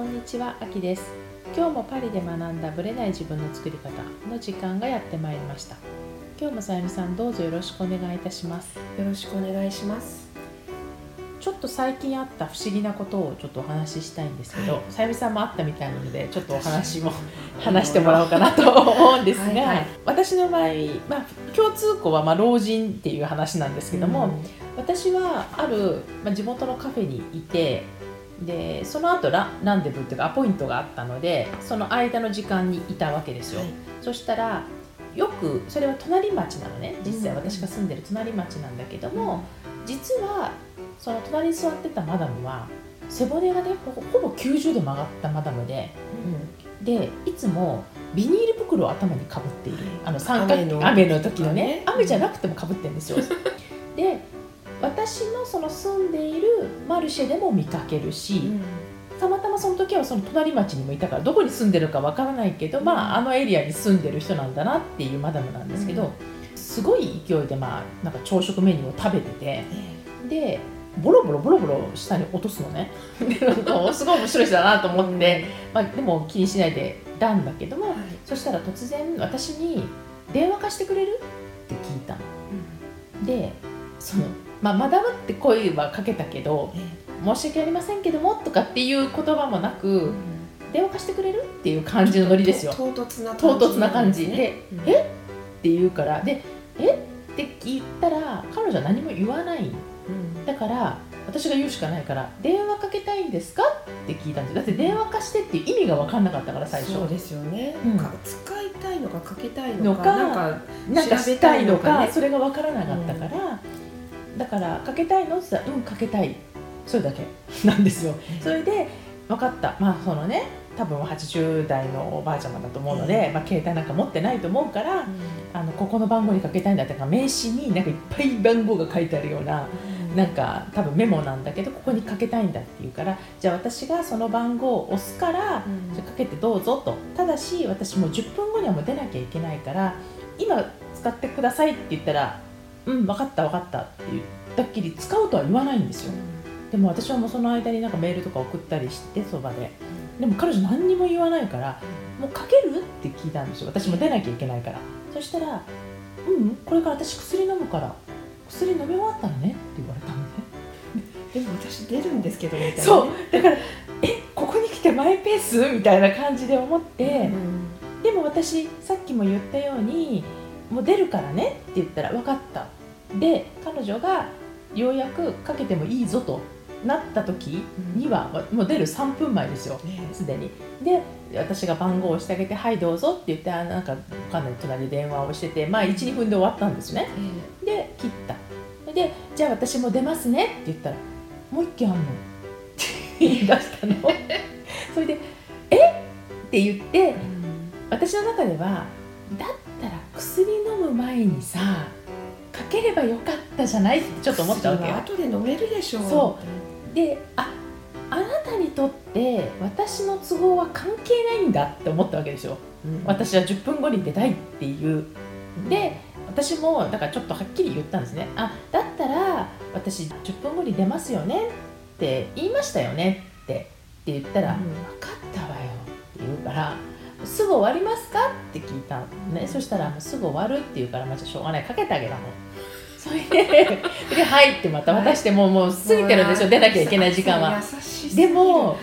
こんにちは、あきです。今日もパリで学んだブレない自分の作り方の時間がやってまいりました。今日もさゆみさんどうぞよろしくお願いいたします。よろしくお願いします。ちょっと最近あった不思議なことをちょっとお話ししたいんですけど、はいさゆみさんもあったみたいなのでちょっとお話も話してもらおうかなと思うんですが、はいはい私の場合、まあ、共通項はまあ老人っていう話なんですけども、私はある、まあ、地元のカフェにいてでその後ラランデブーっていうかアポイントがあったのでその間の時間にいたわけですよ、はい。そしたらよくそれは隣町なのね。実際うん私が住んでる隣町なんだけども、実はその隣に座ってたマダムは背骨がねほほぼ90度曲がったマダムででいつもビニール袋を頭にかぶっている、はい。あの三角雨の雨の時のね。ね。雨じゃなくてもかぶってるんですよ。で 私のその住んでいるマルシェでも見かけるし、たまたまその時はその隣町にもいたからどこに住んでるかわからないけど、まあ、あのエリアに住んでる人なんだなっていうマダムなんですけど、うん。すごい勢いで、まあ、なんか朝食メニューを食べててでボロボロボロボロ下に落とすのね。すごい面白い人だなと思って、まあ、でも気にしないでいたんだけども、はい。そしたら突然私に「電話貸してくれる?」って聞いたの。でその、まあ、マダムって声はかけたけど「申し訳ありませんけども」とかっていう言葉もなく「電話貸してくれる?」っていう感じのノリですよ。唐突な唐突な感じ。でうん。え？って言うからで「え？っ?」て言ったら彼女は何も言わない。うん。だから私が言うしかないから「電話かけたいんですか?」って聞いたんですだって電話貸してっていう意味が分かんなかったから最初。そうですよね、うん。か使いたいのかかけたいのかのかなんか調べたいのかね。それが分からなかったから、だからかけたいのって言ったら「うんかけたい」それだけ。なんですよ。それで分かった。まあそのね多分80代のおばあちゃまだと思うので、うん。まあ、携帯なんか持ってないと思うから、あのここの番号にかけたいんだってか名刺になんかいっぱい番号が書いてあるようななんか多分メモなんだけどここにかけたいんだって言うからじゃあ私がその番号を押すから、うん。じゃあかけてどうぞと。ただし私もう10分後にはもう出なきゃいけないから今使ってくださいって言ったらうん分かった分かったって言ったっきり使うとは言わないんですよ。でも私はもうその間になんかメールとか送ったりしてそばで。でも彼女何にも言わないからもうかける？って聞いたんですよ。私も出なきゃいけないから。そしたら「うんうんこれから私薬飲むから薬飲み終わったのね」って言われたのね。でも私出るんですけどみたいなね。そう。だから「えここに来てマイペース?」みたいな感じで思って、うん。でも私さっきも言ったようにもう出るからねって言ったら分かったで彼女がようやくかけてもいいぞとなった時にはもう出る3分前ですよね。すでに。で私が番号を押してあげて「はいどうぞ」って言ってあなんかわかんない隣で電話をしててまあ12分で終わったんですね。で切った。で「じゃあ私も出ますね」って言ったら「もう一件あんの?」って言い出したの。それで「え？っ?」て言って私の中ではだったら薬飲む前にさかければよかったじゃないってちょっと思ったわけよ。後で飲めるでしょう。そでああなたにとって私の都合は関係ないんだって思ったわけですようん。私は10分後に出たいっていう。で私もだからちょっとはっきり言ったんですね。あだったら私10分後に出ますよねって言いましたよねってって言ったら、うん。分かったわよって言うからすぐ終わりますかって聞いたのね、そしたらもうすぐ終わるって言うからまあじゃあしょうがない。かけてあげたのそれでで「はい」ってまた渡してもうもう過ぎてるんですよ出なきゃいけない時間は。でも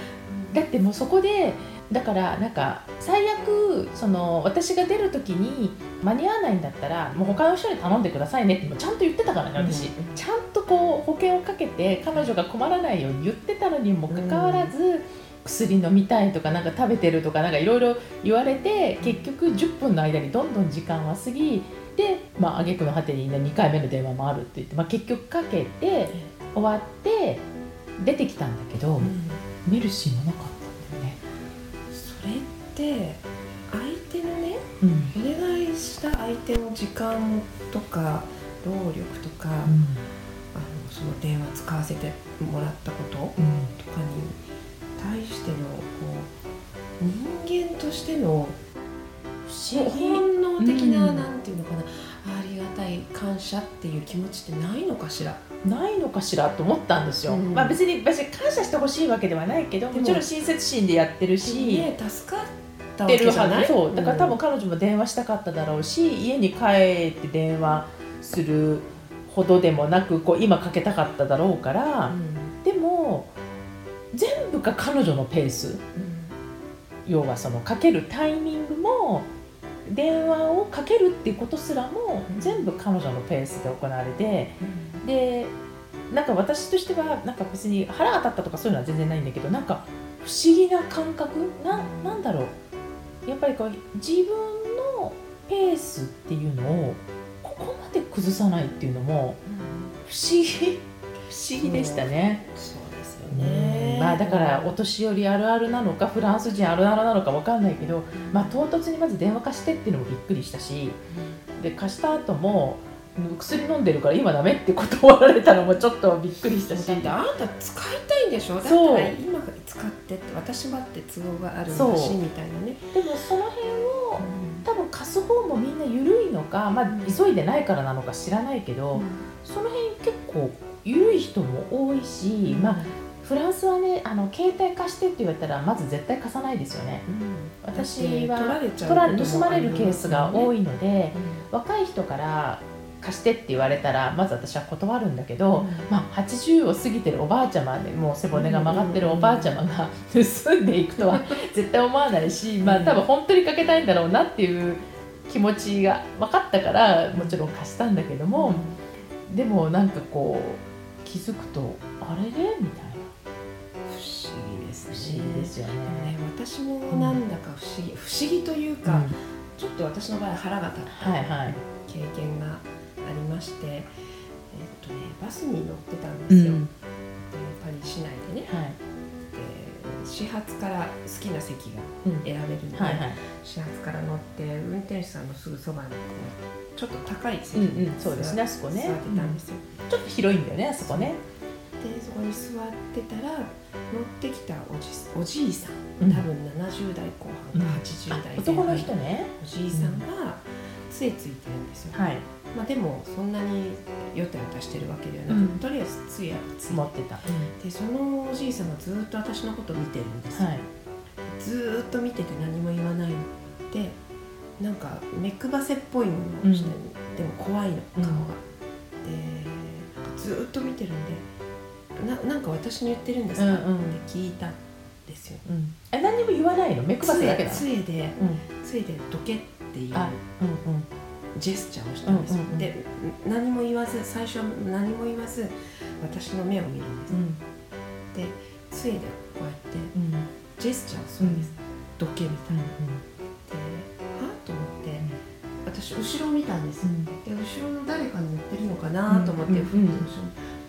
だってもうそこでだからなんか最悪その私が出る時に間に合わないんだったらもう他の人に頼んでくださいねってちゃんと言ってたからね私、うん。ちゃんとこう保険をかけて彼女が困らないように言ってたのにもかかわらず、薬飲みたいとかなんか食べてるとかなんかいろいろ言われて結局10分の間にどんどん時間は過ぎでまあ挙句の果てに、ね、2回目の電話もあるって言って、まあ、結局かけて終わって出てきたんだけど、うん。メルシーもなかったんだよね。それって相手のねうん。お願いした相手の時間とか労力とか、あのその電話使わせてもらったこととかに対してのこう人間としての不思議。本能的な、うん。なんていうのかなありがたい感謝っていう気持ちってないのかしら？ないのかしらと思ったんですよ、うん。まあ別に別に感謝してほしいわけではないけどでも。もちろん親切心でやってるし、ね助かったわってるけじゃない。はず。そう。だから多分ん彼女も電話したかっただろうし家に帰って電話するほどでもなくこう今かけたかっただろうから、でも全部が彼女のペース。要はそのかけるタイミングも電話をかけるっていうことすらもうん。全部彼女のペースで行われてでなんか私としてはなんか別に腹が立ったとかそういうのは全然ないんだけどなんか不思議な感覚？ななんだろう？やっぱりこう自分のペースっていうのをここまで崩さないっていうのも不思議。不思議でしたね。ねまあ、だからお年寄りあるあるなのかフランス人あるあるなのかわかんないけど、まあ、唐突にまず電話貸してっていうのもびっくりしたしで貸した後もうん薬飲んでるから今ダメって断られたのもちょっとびっくりしたし。だってあなた使いたいんでしょ？だったそうら今使ってって私はって都合があるんだしみたいなね。でもその辺を多分貸す方もみんな緩いのか、まあ、急いでないからなのか知らないけど、その辺結構緩い人も多いし、まあ、フランスはねあの携帯貸してって言われたらまず絶対貸さないですよね。私は取られ盗まれるケースが多いいので、若い人から貸してって言われたらまず私は断るんだけど、まあ、80を過ぎてるおばあちゃまでもう背骨が曲がってるおばあちゃまが 盗んでいくとは 絶対思わないし、まあ、多分本当にかけたいんだろうなっていう気持ちが分かったからもちろん貸したんだけども、でもなんかこう気づくとあれれみたいな議ですよね。ね私もなんだか不思議不思議というか、うん。ちょっと私の場合腹が立ったはいはい。経験がありまして、えっとね、バスに乗ってたんですよ、うん。でパリ市内でね。はい。で始発から好きな席がうん。選べるので、はいはい。始発から乗って運転手さんのすぐそばにちょっと高い席にうんうん。そうですねあそこね。座ってたんですよ、ちょっと広いんだよねあそこね。でそこに座ってたら乗ってきたおじおじいさん。うん。多分70代後半か80代前半。男の人ね。おじいさんが杖ついてるんですよ、はい。まあ、でもそんなによたよたしてるわけではなく、うん。とりあえず杖はつい持ってた。でそのおじいさんがずーっと私のことを見てるんですよ、い。ずーっと見てて何も言わないの。でなんか目くばせっぽいものをして、でも怖いの顔が、でずーっと見てるんでななんか私に言ってるんですか、うんうん。って聞いたんですよ。うん。え何にも言わないの？目配せだけだ。の。杖でうん。杖でどけっていうあうんうん。ジェスチャーをしたんですよ、うんうんうん。で何も言わず最初は何も言わず私の目を見るんです、うん。で杖でこうやってうん。ジェスチャーをするんです、どけみたいな、ではと思って私後ろを見たんです。よ、で後ろの誰かに乗ってるのかなと思って、うんふっと後ろ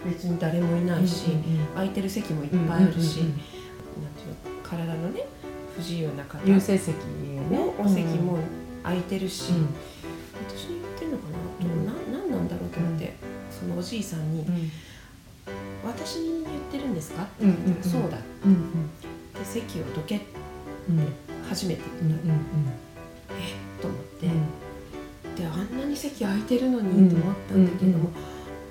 別に誰もいないし、空いてる席もいっぱいあるし、なんていうの体のね不自由な方優先席のお席も空いてるし、うん。私に言ってるのかな？と、うん。ななんなんだろうと思って、そのおじいさんにうん「私に言ってるんですか?」ってうん言って、うん。そうだ」うんで席をどけってうん。初めてうん言った、うんえ？っと思って、うん。であんなに席空いてるのにと思ったんだけども、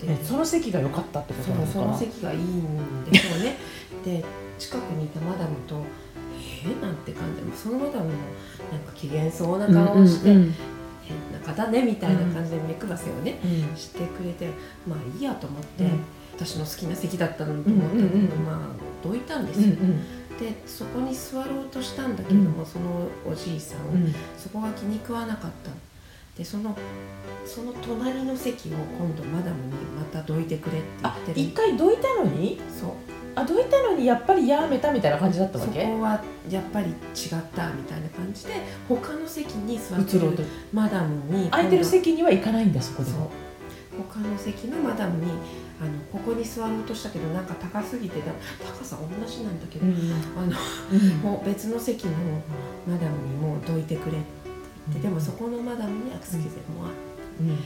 でえその席が良かったってことなんですかそのその席がいいんでしょうね。で近くにいたマダムと「えー、なんて感じ。でそのマダムもなんか機嫌そうな顔をして、うんうん変な方ねみたいな感じで目くばせをね、うんしてくれてまあいいやと思って、うん。私の好きな席だったのにと思って、うんうんうんまあどいたんです？よ、うん。でそこに座ろうとしたんだけども、そのおじいさん、うん。そこが気に食わなかったでそのその隣の席を今度マダムにまたどいてくれって言あってる。一回どいたのに？そう。あどいたのにやっぱりやめたみたいな感じだったわそけこはやっぱり違ったみたいな感じで他の席に座ってるマダムに空いてる席には行かないんだそこで。そう。も他の席のマダムにあのここに座ろうとしたけどなんか高すぎてだ高さ同じなんだけど、うんあのうん。もう別の席のマダムにもうどいてくれって言って、でもそこのマダムにアクスキゼもあうん。あの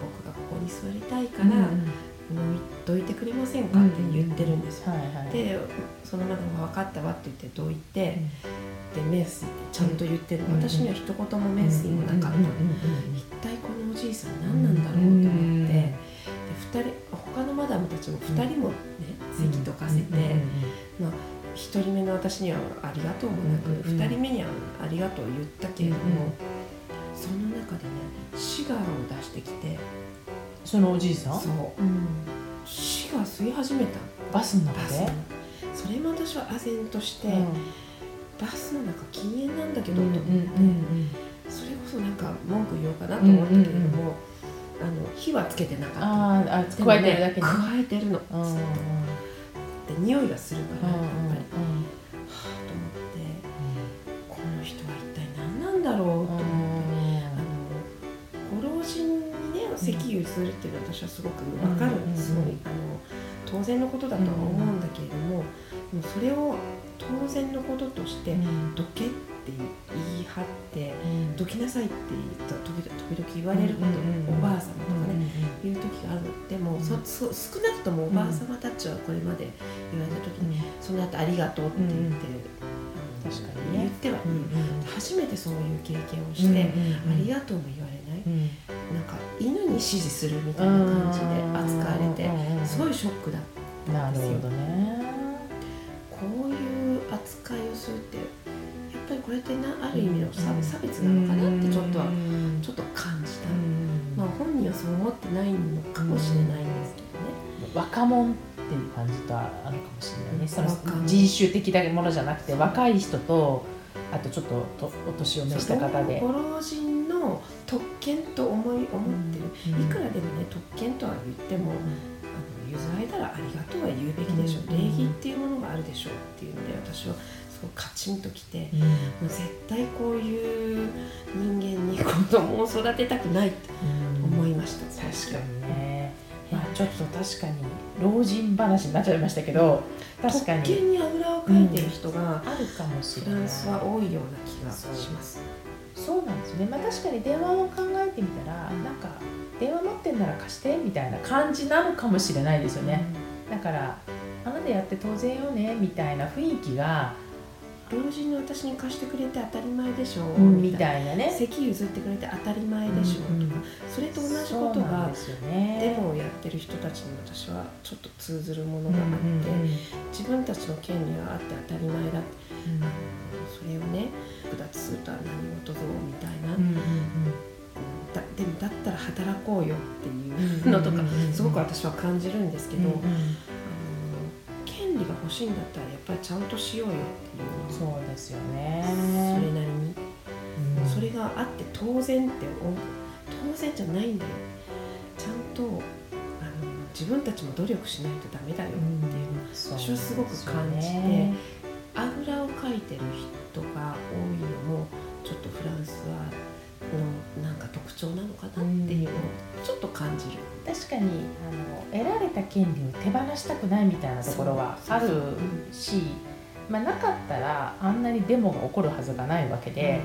僕がここに座りたいかうんら、のいどいてくれませんかって言ってるんですよ。でそのマダムが分かったわって言ってどいて、でメスってちゃんと言ってる、うん。私には一言もメスにもなかった、うんうんうん一体このおじいさん何なんだろうと思って、で不2人他のマダムたちも2人もね、席とかせて、まあ、1人目の私にはありがとうもなく、うん。2人目にはありがとう言ったけれども、その中でねシガーを出してきてそのおじいさん？そう。うんシガー吸い始めた。バスの中で？それも私は唖然として、うん。バスの中禁煙なんだけどうんと思って、うんそれこそなんか文句言おうかなと思ったけれども、あの火はつけてなかった。あーあ加えてるだけに加えてるの。うんうんうんで匂いがするからやっぱり、うんはあと思って。この人は一体何なんだろうと思って、あのご老人にね席をするっていうのは私はすごく分かる、うんすごいあの当然のことだとは思うんだけれども、でもそれを当然のこととしてうん。どけって言い張ってうんどきなさいって時々時々言われること、うんおばあ様とかね、うん言う時がある。でも、うん。そそ少なくともおばあ様たちはこれまで言われた時に、その後ありがとうって言って、確かにね。言ってはいい、うん初めてそういう経験をして、うんありがとうも言われない、うん。なんか犬に指示するみたいな感じで扱われて、すごいショックだったなんるですよ。ほどねてなある意味の差別なのかなってちょっとはうん。ちょっと感じた、うん。まあ本人はそう思ってないのかもしれないんですけどね、若者っていう感じとあるかもしれないね。その人種的なものじゃなくて若い人とあとちょっととお年を召した方で。ご老人の特権と思い思ってる、うん。いくらでもね特権とは言っても、譲られたらありがとうは言うべきでしょう、うん。礼儀っていうものがあるでしょうっていうので私はすごいカチンときて、うん。もう絶対こういう人間に子供を育てたくないって思いました、確かにね。まあちょっと確かに老人話になっちゃいましたけど確か特に権にあぐらをかいてる人が、あるかもしフれない。ランスは多いような気がします。そう。なんですね、まあ、確かに電話を考えてみたらなんか電話持ってんなら貸してみたいな感じなのかもしれないですよね、だからあなたやって当然よねみたいな雰囲気が、老人の私に貸してくれて当たり前でしょう、みたいな。ね。席譲ってくれて当たり前でしょううんとか、それと同じことがデモをやってる人たちに私はちょっと通ずるものがあって、自分たちの権利があって当たり前だって。うん。それをね剥奪するとは何事ぞみたいな、だでもだったら働こうよっていううんのとかすごく私は感じるんですけど、しいんだったらやっぱりちゃんとしようよっていう。そうですよそねれなりに、うん。それがあって当然って思う。当然じゃないんだよ。ちゃんとあの自分たちも努力しないとダメだよっていうのを私はすごく感じてね。あぐらをかいてる人が多いのもちょっとフランスはのなんか特徴なのかなっていうのをちょっと感じる。確かにあの得られた権利を手放したくないみたいなところはあるし、まあ、なかったらあんなにデモが起こるはずがないわけで、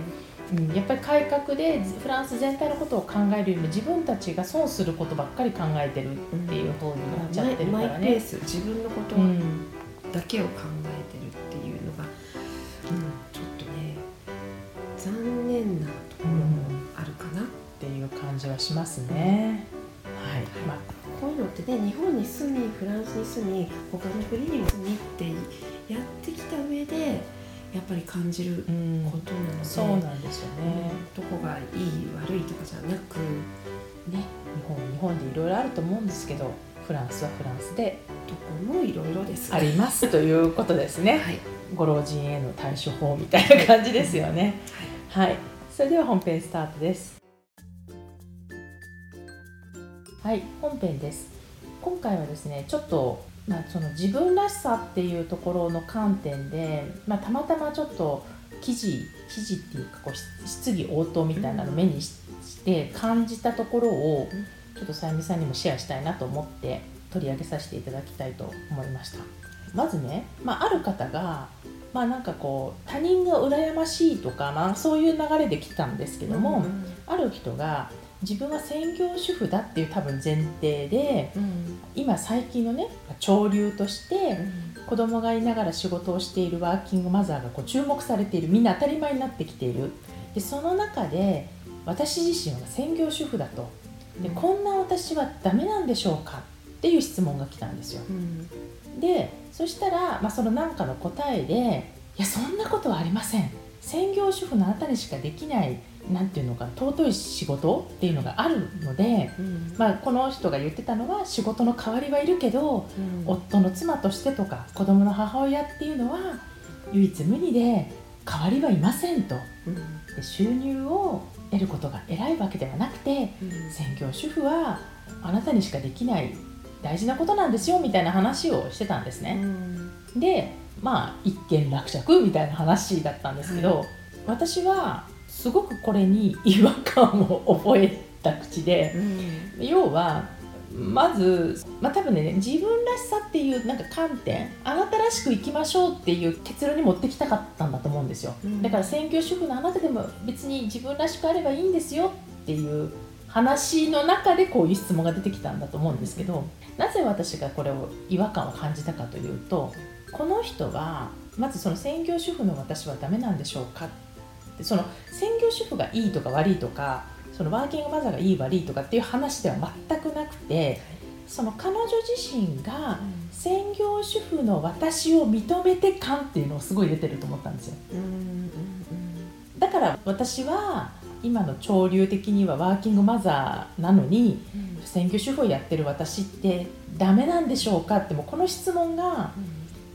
うん。やっぱり改革でフランス全体のことを考えるよりも自分たちが損することばっかり考えてるっていう方になっちゃってるからね。マイペース自分のことうん。だけを考感じはしますね。はい、まあこういうのってね日本に住みフランスに住み他の国にも住みってやってきた上でやっぱり感じるうんことなので、そうなんですよね。どこがいい悪いとかじゃなくね日本日本でいろいろあると思うんですけどフランスはフランスでどこもいろいろです。ありますということですね。はい、ご老人への対処法みたいな感じですよね。はい、それでは本編スタートです。はい、本編です。今回はですね、ちょっと、まあ、その自分らしさっていうところの観点で、まあ、たまたまちょっと記事記事っていうかこう質疑応答みたいなのを目にしして感じたところをうんちょっとさゆみさんにもシェアしたいなと思って取り上げさせていただきたいと思いました。まずね、まあ、ある方がまあなんかこう他人が羨ましいとか、まあ、そういう流れで来たんですけども、うんある人が自分は専業主婦だっていう多分前提でうん。今最近のね潮流として子供がいながら仕事をしているワーキングマザーがこう注目されているみんな当たり前になってきている。でその中で私自身は専業主婦だと。でこんな私はダメなんでしょうかっていう質問が来たんですよ。でそしたら、まあ、その何かの答えで「いやそんなことはありません」専業主婦のあなたにしかできないなんていうのか尊い仕事っていうのがあるので、うん、まあ、この人が言ってたのは仕事の代わりはいるけど、うん、夫の妻としてとか子供の母親っていうのは唯一無二で代わりはいませんと、うん、で収入を得ることが偉いわけではなくて、専業主婦はあなたにしかできない大事なことなんですよみたいな話をしてたんですね。でまあ一見落着みたいな話だったんですけど、私はすごくこれに違和感を覚えた口で、うん、要はまず、まあ、多分ね自分らしさっていうなんか観点あなたらしく生きましょうっていう結論に持ってきたかったんだと思うんですよ、うん、だから専業主婦のあなたでも別に自分らしくあればいいんですよっていう話の中でこういう質問が出てきたんだと思うんですけどなぜ私がこれを違和感を感じたかというとこの人はまずその専業主婦の私はダメなんでしょうかその専業主婦がいいとか悪いとかそのワーキングマザーがいい悪いとかっていう話では全くなくてその彼女自身が専業主婦の私を認めて感っていうのをすごい出てると思ったんですよ。だから私は今の潮流的にはワーキングマザーなのに、専業主婦をやってる私ってダメなんでしょうかってもこの質問が、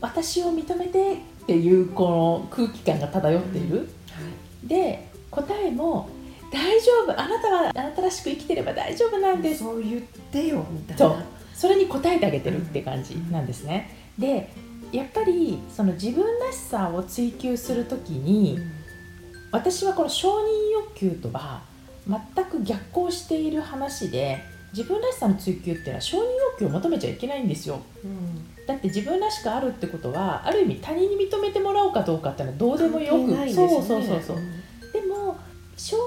私を認めてっていうこの空気感が漂っている、で答えも大丈夫あなたはあなたらしく生きてれば大丈夫なんです。そう言ってよみたいな。そう。それに答えてあげてるって感じなんですね、でやっぱりその自分らしさを追求する時に、うん、私はこの承認欲求とは全く逆行している話で自分らしさの追求っていうのは承認欲求を求めちゃいけないんですよ、うん、だって自分らしくあるってことはある意味他人に認めてもらおうかどうかっていうのはどうでもよく、ね、そうそうそうそう、うん、でも承認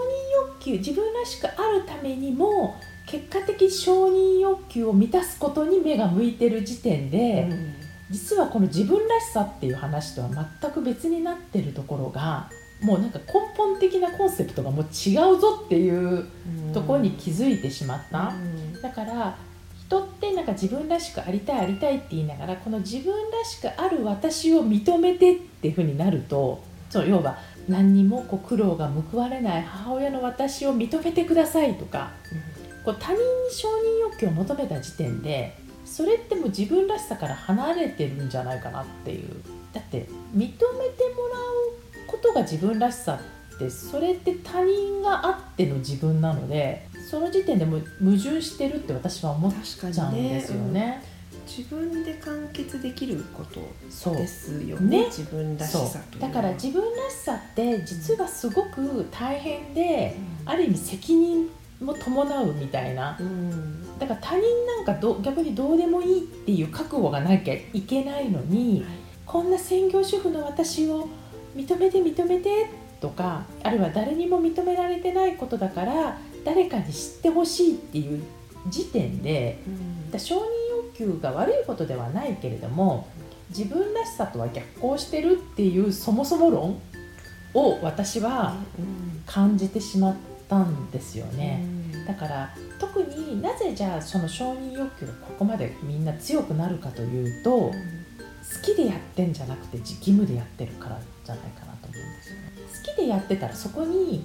欲求自分らしくあるためにも結果的承認欲求を満たすことに目が向いてる時点で、うん、実はこの自分らしさっていう話とは全く別になってるところがもうなんか根本的なコンセプトがもう違うぞっていうところに気づいてしまった、だから人ってなんか自分らしくありたいありたいって言いながらこの自分らしくある私を認めてっていうふうになるとそう要は何にもこう苦労が報われない母親の私を認めてくださいとか、こう他人に承認欲求を求めた時点でそれってもう自分らしさから離れてるんじゃないかなっていう。だって認めてもらうことが自分らしさってそれって他人があっての自分なのでその時点でも矛盾してるって私は思っちゃうんですよね。自分で完結できることですよね、ね、自分らしさとだから自分らしさって実はすごく大変で、うん、ある意味責任も伴うみたいな、うん、だから他人なんかど逆にどうでもいいっていう覚悟がなきゃいけないのに、はい、こんな専業主婦の私を認めて認めてとかあるいは誰にも認められてないことだから誰かに知ってほしいっていう時点で、うん、承認欲求が悪いことではないけれども自分らしさとは逆行してるっていうそもそも論を私は感じてしまったんですよね。うん、だから特になぜじゃあその承認欲求がここまでみんな強くなるかというと、好きでやってんじゃなくて義務でやってるからじゃないかなと思うんですよね。好きでやってたらそこに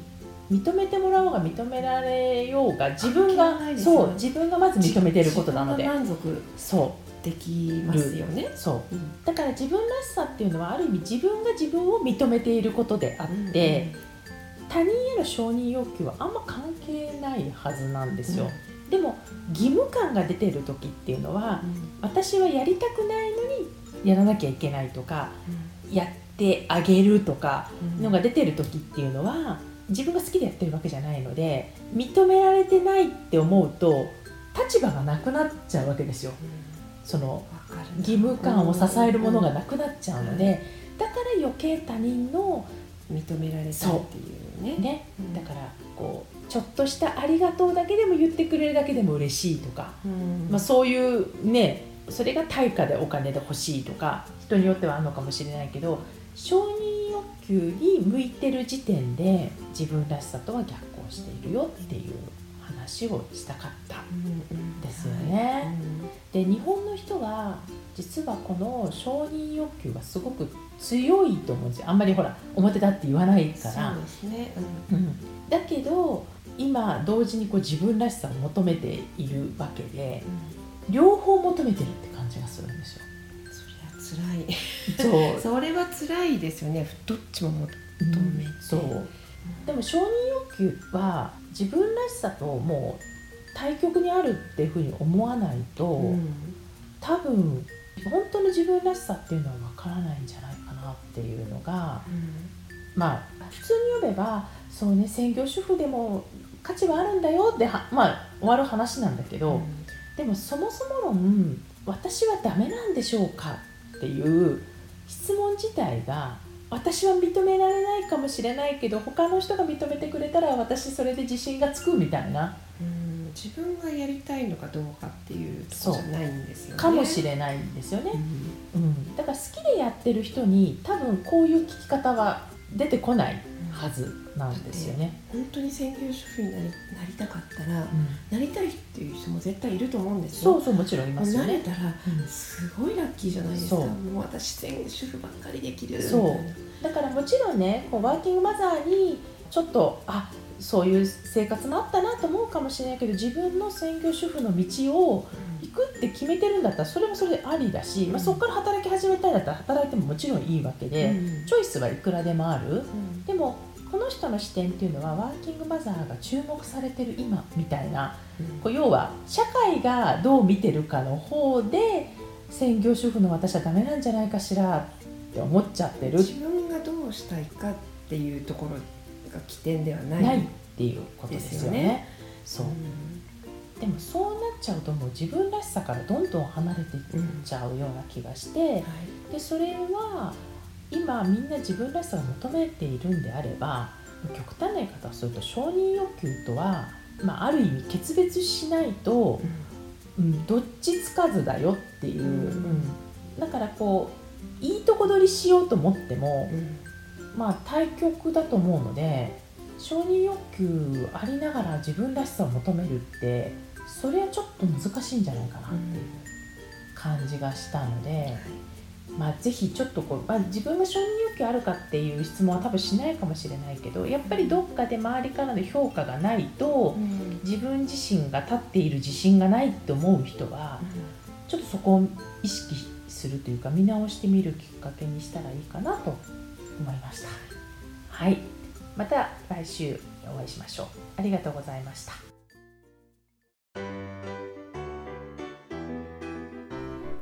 認めてもらおうが認められようが自分が、ね、そう自分がまず認めていることなので。満足そうできますよねそう、うん、だから自分らしさっていうのはある意味自分が自分を認めていることであって、うん。うん、他人への承認欲求はあんま関係ないはずなんですよ、うん、でも義務感が出てる時っていうのは、うん、私はやりたくないのにやらなきゃいけないとか、やってあげるとかのが出てる時っていうのは、自分が好きでやってるわけじゃないので認められてないって思うと立場がなくなっちゃうわけですよ。その義務感を支えるものがなくなっちゃうので、だから余計他人の認められたっていうね。ね、だからこうちょっとした「ありがとう」だけでも言ってくれるだけでも嬉しいとか、まあ、そういうねそれが対価でお金で欲しいとか人によってはあるのかもしれないけど承認欲求に向いてる時点で自分らしさとは逆行しているよっていう話をしたかった。ですよね。で日本の人は実はこの承認欲求がすごく強いと思うんですよ。あんまりほら表だって言わないから。そうですね、うん、だけど今同時にこう自分らしさを求めているわけで両方求めてるって感じがするんですよ。辛い。そう。それは辛いですよね。どっちも求めて、そう。でも承認欲求は自分らしさともう対極にあるっていうふうに思わないと、うん。多分本当の自分らしさっていうのは分からないんじゃないかなっていうのがまあ普通に読めばそうね専業主婦でも価値はあるんだよってはまあ終わる話なんだけど、でもそもそも論私はダメなんでしょうかっていう質問自体が私は認められないかもしれないけど他の人が認めてくれたら私それで自信がつくみたいな。うん自分がやりたいのかどうかっていうとこじゃないんですよね。かもしれないんですよね、うん、だから好きでやってる人に多分こういう聞き方は出てこないはずなんですよね。本当に専業主婦になりなりたかったら、うん。なりたいっていう人も絶対いると思うんですよ。そうそうもちろんいますよね。なれたらうん。すごいラッキーじゃないですか。もう私専業主婦ばっかりできるそう。だからもちろんねこうワーキングマザーにちょっとあそういう生活もあったなと思うかもしれないけど自分の専業主婦の道を行くって決めてるんだったらそれもそれでありだし、まあ、そこから働き始めたいんだったら働いてももちろんいいわけで、うん。チョイスはいくらでもある。うん。でも人の視点っていうのはワーキングマザーが注目されてる今みたいなこう要は社会がどう見てるかの方で専業主婦の私はダメなんじゃないかしらって思っちゃってる。自分がどうしたいかっていうところが起点ではない。ないっていうことですよね。よね。そう。でもそうなっちゃうともう自分らしさからどんどん離れていっちゃうような気がして、はい。でそれは今みんな自分らしさを求めているんであれば極端な言い方をすると承認欲求とは、まあ、ある意味決別しないと、うん、どっちつかずだよっていう、うんうん。だからこういいとこ取りしようと思っても、うん。まあ対極だと思うので承認欲求ありながら自分らしさを求めるってそれはちょっと難しいんじゃないかなっていう感じがしたので、まあ、ぜひちょっとこう、まあ、自分が承認欲求あるかっていう質問は多分しないかもしれないけどやっぱりどっかで周りからの評価がないと自分自身が立っている自信がないって思う人はちょっとそこを意識するというか見直してみるきっかけにしたらいいかなと思いました。はい、また来週お会いしましょう。ありがとうございました。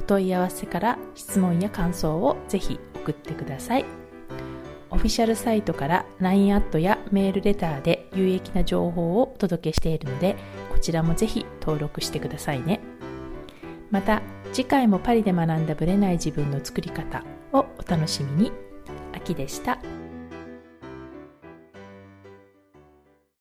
お問い合わせから質問や感想をぜひ送ってください。オフィシャルサイトから LINE アットやメールレターで有益な情報をお届けしているのでこちらもぜひ登録してくださいね。また次回もパリで学んだブレない自分の作り方をお楽しみに。秋でした。